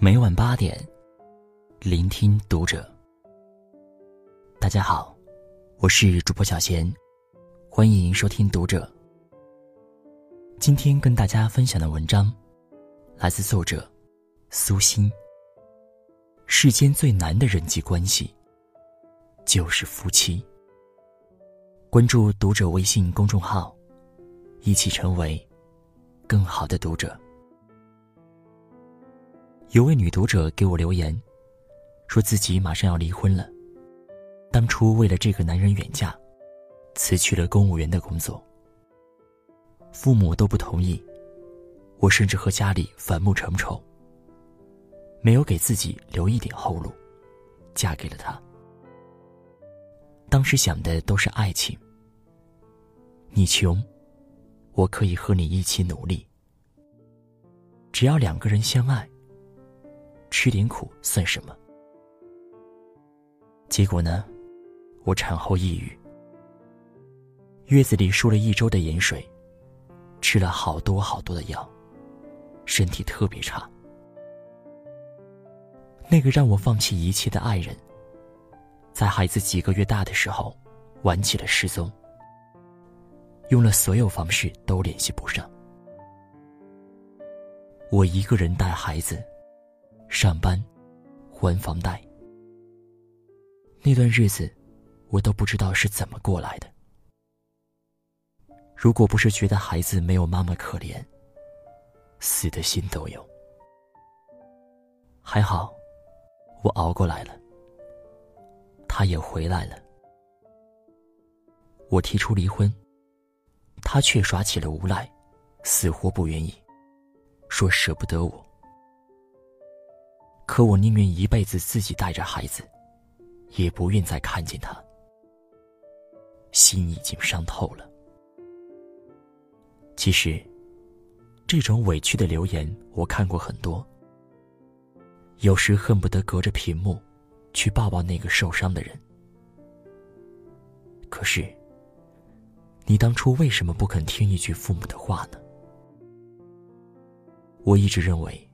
每晚八点，聆听读者。大家好，我是主播小贤，欢迎收听读者。今天跟大家分享的文章，来自作者苏欣。世间最难的人际关系，就是夫妻。关注读者微信公众号，一起成为更好的读者。有位女读者给我留言，说自己马上要离婚了。当初为了这个男人远嫁，辞去了公务员的工作。父母都不同意，我甚至和家里反目成仇。没有给自己留一点后路，嫁给了他。当时想的都是爱情。你穷，我可以和你一起努力。只要两个人相爱。吃点苦算什么？结果呢？我产后抑郁，月子里输了一周的盐水，吃了好多好多的药，身体特别差。那个让我放弃一切的爱人，在孩子几个月大的时候，玩起了失踪，用了所有方式都联系不上。我一个人带孩子。上班，还房贷。那段日子，我都不知道是怎么过来的。如果不是觉得孩子没有妈妈可怜，死的心都有。还好，我熬过来了。他也回来了。我提出离婚，他却耍起了无赖，死活不愿意，说舍不得我。可我宁愿一辈子自己带着孩子，也不愿再看见他。心已经伤透了。其实，这种委屈的留言我看过很多。有时恨不得隔着屏幕，去抱抱那个受伤的人。可是，你当初为什么不肯听一句父母的话呢？我一直认为。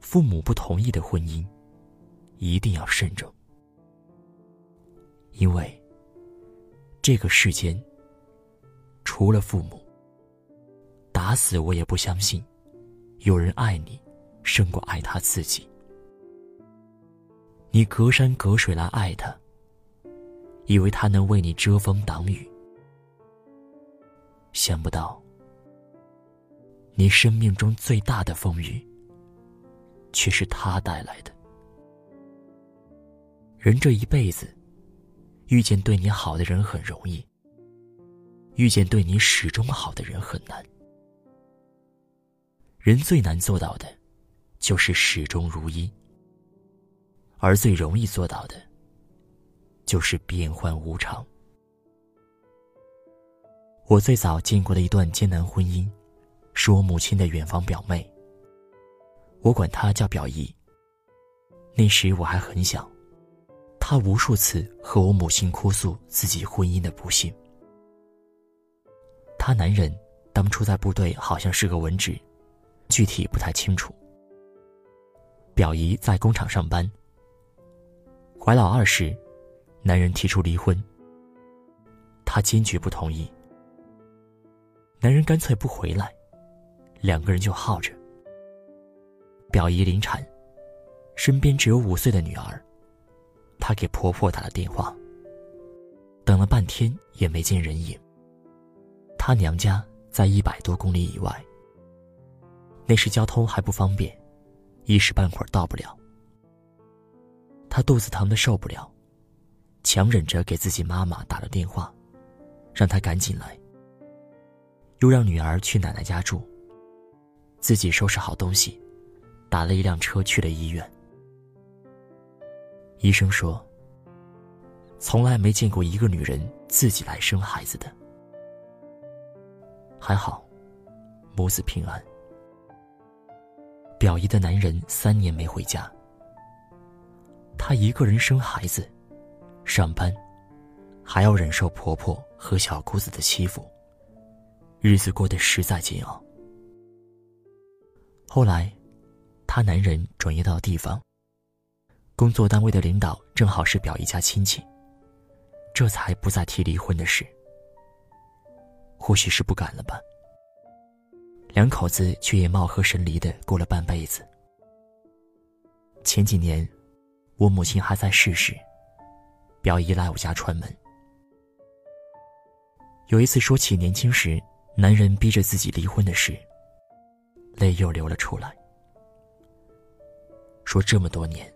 父母不同意的婚姻，一定要慎重，因为这个世间除了父母，打死我也不相信有人爱你胜过爱他自己。你隔山隔水来爱他，以为他能为你遮风挡雨，想不到你生命中最大的风雨。却是他带来的。人这一辈子，遇见对你好的人很容易，遇见对你始终好的人很难。人最难做到的，就是始终如一；而最容易做到的，就是变幻无常。我最早见过的一段艰难婚姻，是我母亲的远房表妹。我管她叫表姨。那时我还很小，她无数次和我母亲哭诉自己婚姻的不幸。她男人当初在部队好像是个文职，具体不太清楚。表姨在工厂上班。怀老二时，男人提出离婚，她坚决不同意。男人干脆不回来，两个人就耗着。表姨临产，身边只有五岁的女儿。她给婆婆打了电话，等了半天也没见人影。她娘家在一百多公里以外。那时交通还不方便，一时半会儿到不了。她肚子疼的受不了，强忍着给自己妈妈打了电话，让她赶紧来。又让女儿去奶奶家住，自己收拾好东西。打了一辆车去了医院。医生说：“从来没见过一个女人自己来生孩子的。”还好，母子平安。表姨的男人三年没回家，她一个人生孩子、上班，还要忍受婆婆和小姑子的欺负，日子过得实在煎熬。后来。她男人转业到地方，工作单位的领导正好是表姨家亲戚，这才不再提离婚的事。或许是不敢了吧。两口子却也貌合神离的过了半辈子。前几年，我母亲还在世时，表姨来我家串门。有一次说起年轻时男人逼着自己离婚的事，泪又流了出来。说这么多年，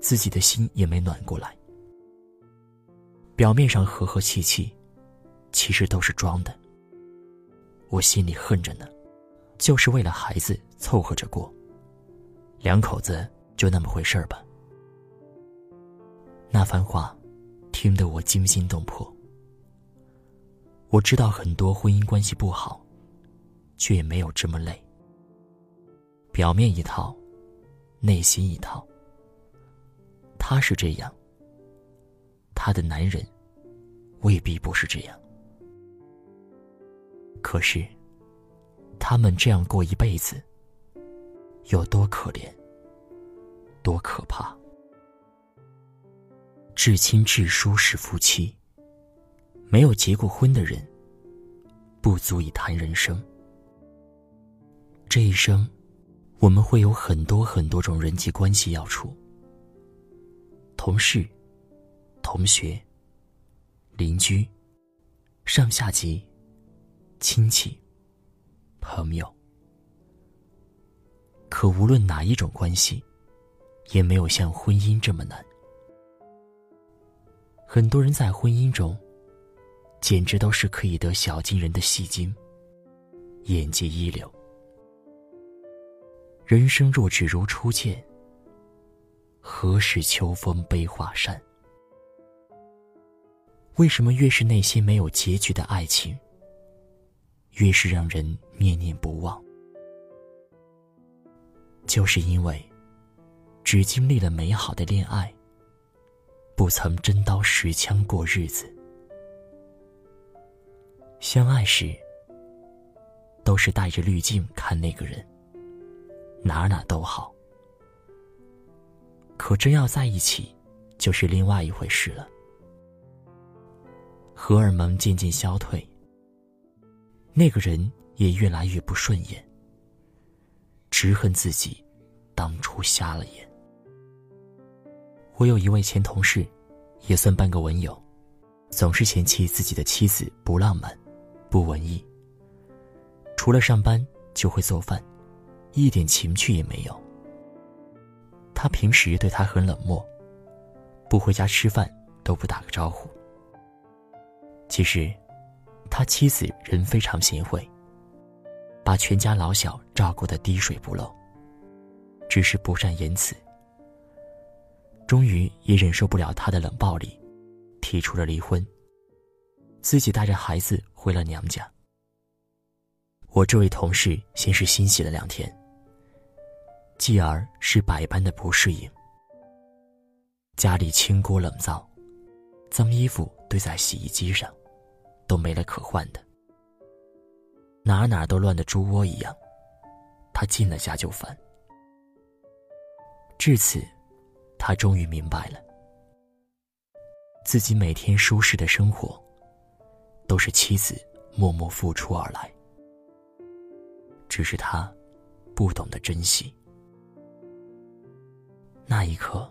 自己的心也没暖过来。表面上和和气气。其实都是装的。我心里恨着呢，就是为了孩子凑合着过。两口子就那么回事儿吧。那番话，听得我惊心动魄。我知道很多婚姻关系不好，却也没有这么累。表面一套，内心一套。他是这样，他的男人未必不是这样。可是，他们这样过一辈子，有多可怜，多可怕？至亲至疏是夫妻，没有结过婚的人，不足以谈人生。这一生，我们会有很多很多种人际关系要处：同事、同学、邻居、上下级。亲戚、朋友，可无论哪一种关系，也没有像婚姻这么难。很多人在婚姻中，简直都是可以得小金人的戏精，演技一流。人生若只如初见，何事秋风悲画扇？为什么越是那些没有结局的爱情？越是让人念念不忘，就是因为只经历了美好的恋爱，不曾真刀实枪过日子。相爱时，都是带着滤镜看那个人，哪哪都好。可真要在一起，就是另外一回事了。荷尔蒙渐渐消退。那个人也越来越不顺眼，只恨自己当初瞎了眼。我有一位前同事，也算半个文友，总是嫌弃自己的妻子不浪漫、不文艺。除了上班就会做饭，一点情趣也没有。他平时对他很冷漠，不回家吃饭都不打个招呼。其实。他妻子人非常贤惠，把全家老小照顾得滴水不漏，只是不善言辞。终于也忍受不了他的冷暴力，提出了离婚。自己带着孩子回了娘家。我这位同事先是欣喜了两天，继而是百般的不适应。家里清锅冷灶，脏衣服堆在洗衣机上。都没了可换的，哪哪都乱的猪窝一样，他进了家就烦。至此，他终于明白了，自己每天舒适的生活，都是妻子默默付出而来，只是他不懂得珍惜。那一刻，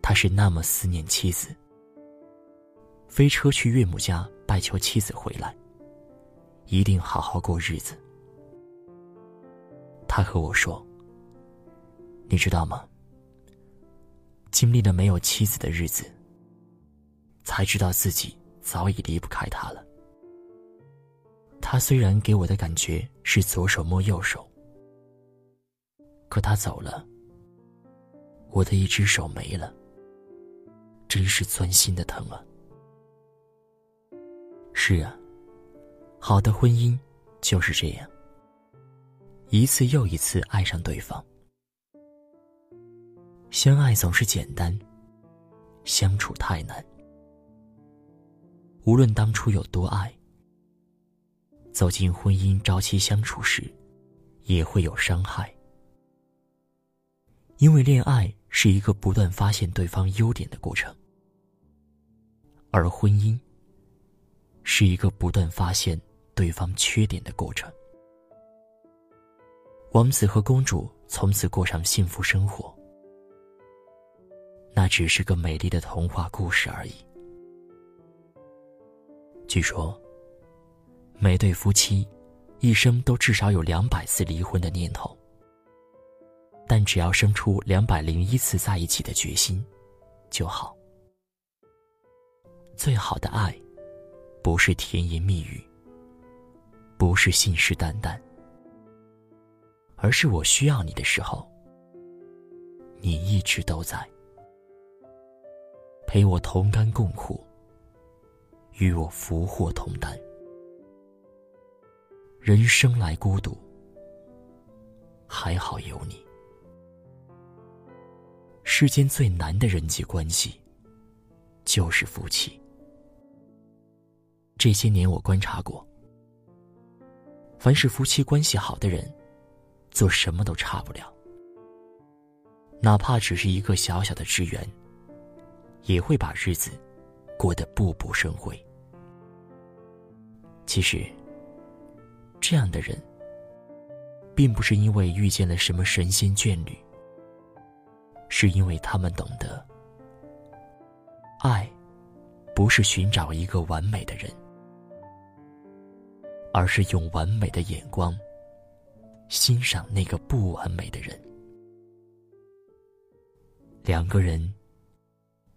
他是那么思念妻子。飞车去岳母家拜求妻子回来，一定好好过日子。他和我说：“你知道吗？经历了没有妻子的日子，才知道自己早已离不开他了。他虽然给我的感觉是左手摸右手，可他走了，我的一只手没了，真是钻心的疼啊！”是啊，好的婚姻就是这样，一次又一次爱上对方。相爱总是简单，相处太难。无论当初有多爱，走进婚姻朝夕相处时，也会有伤害，因为恋爱是一个不断发现对方优点的过程，而婚姻是一个不断发现对方缺点的过程。王子和公主从此过上幸福生活，那只是个美丽的童话故事而已。据说，每对夫妻一生都至少有两百次离婚的念头。但只要生出两百零一次在一起的决心，就好。最好的爱，不是甜言蜜语，不是信誓旦旦，而是我需要你的时候，你一直都在，陪我同甘共苦，与我福祸同担。人生来孤独，还好有你。世间最难的人际关系，就是夫妻。这些年我观察过，凡是夫妻关系好的人，做什么都差不了。哪怕只是一个小小的职员，也会把日子过得步步生辉。其实，这样的人，并不是因为遇见了什么神仙眷侣。是因为他们懂得，爱不是寻找一个完美的人，而是用完美的眼光欣赏那个不完美的人。两个人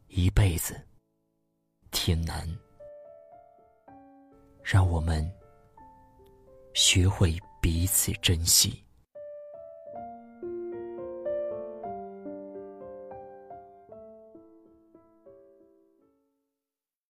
一辈子挺难，让我们学会彼此珍惜。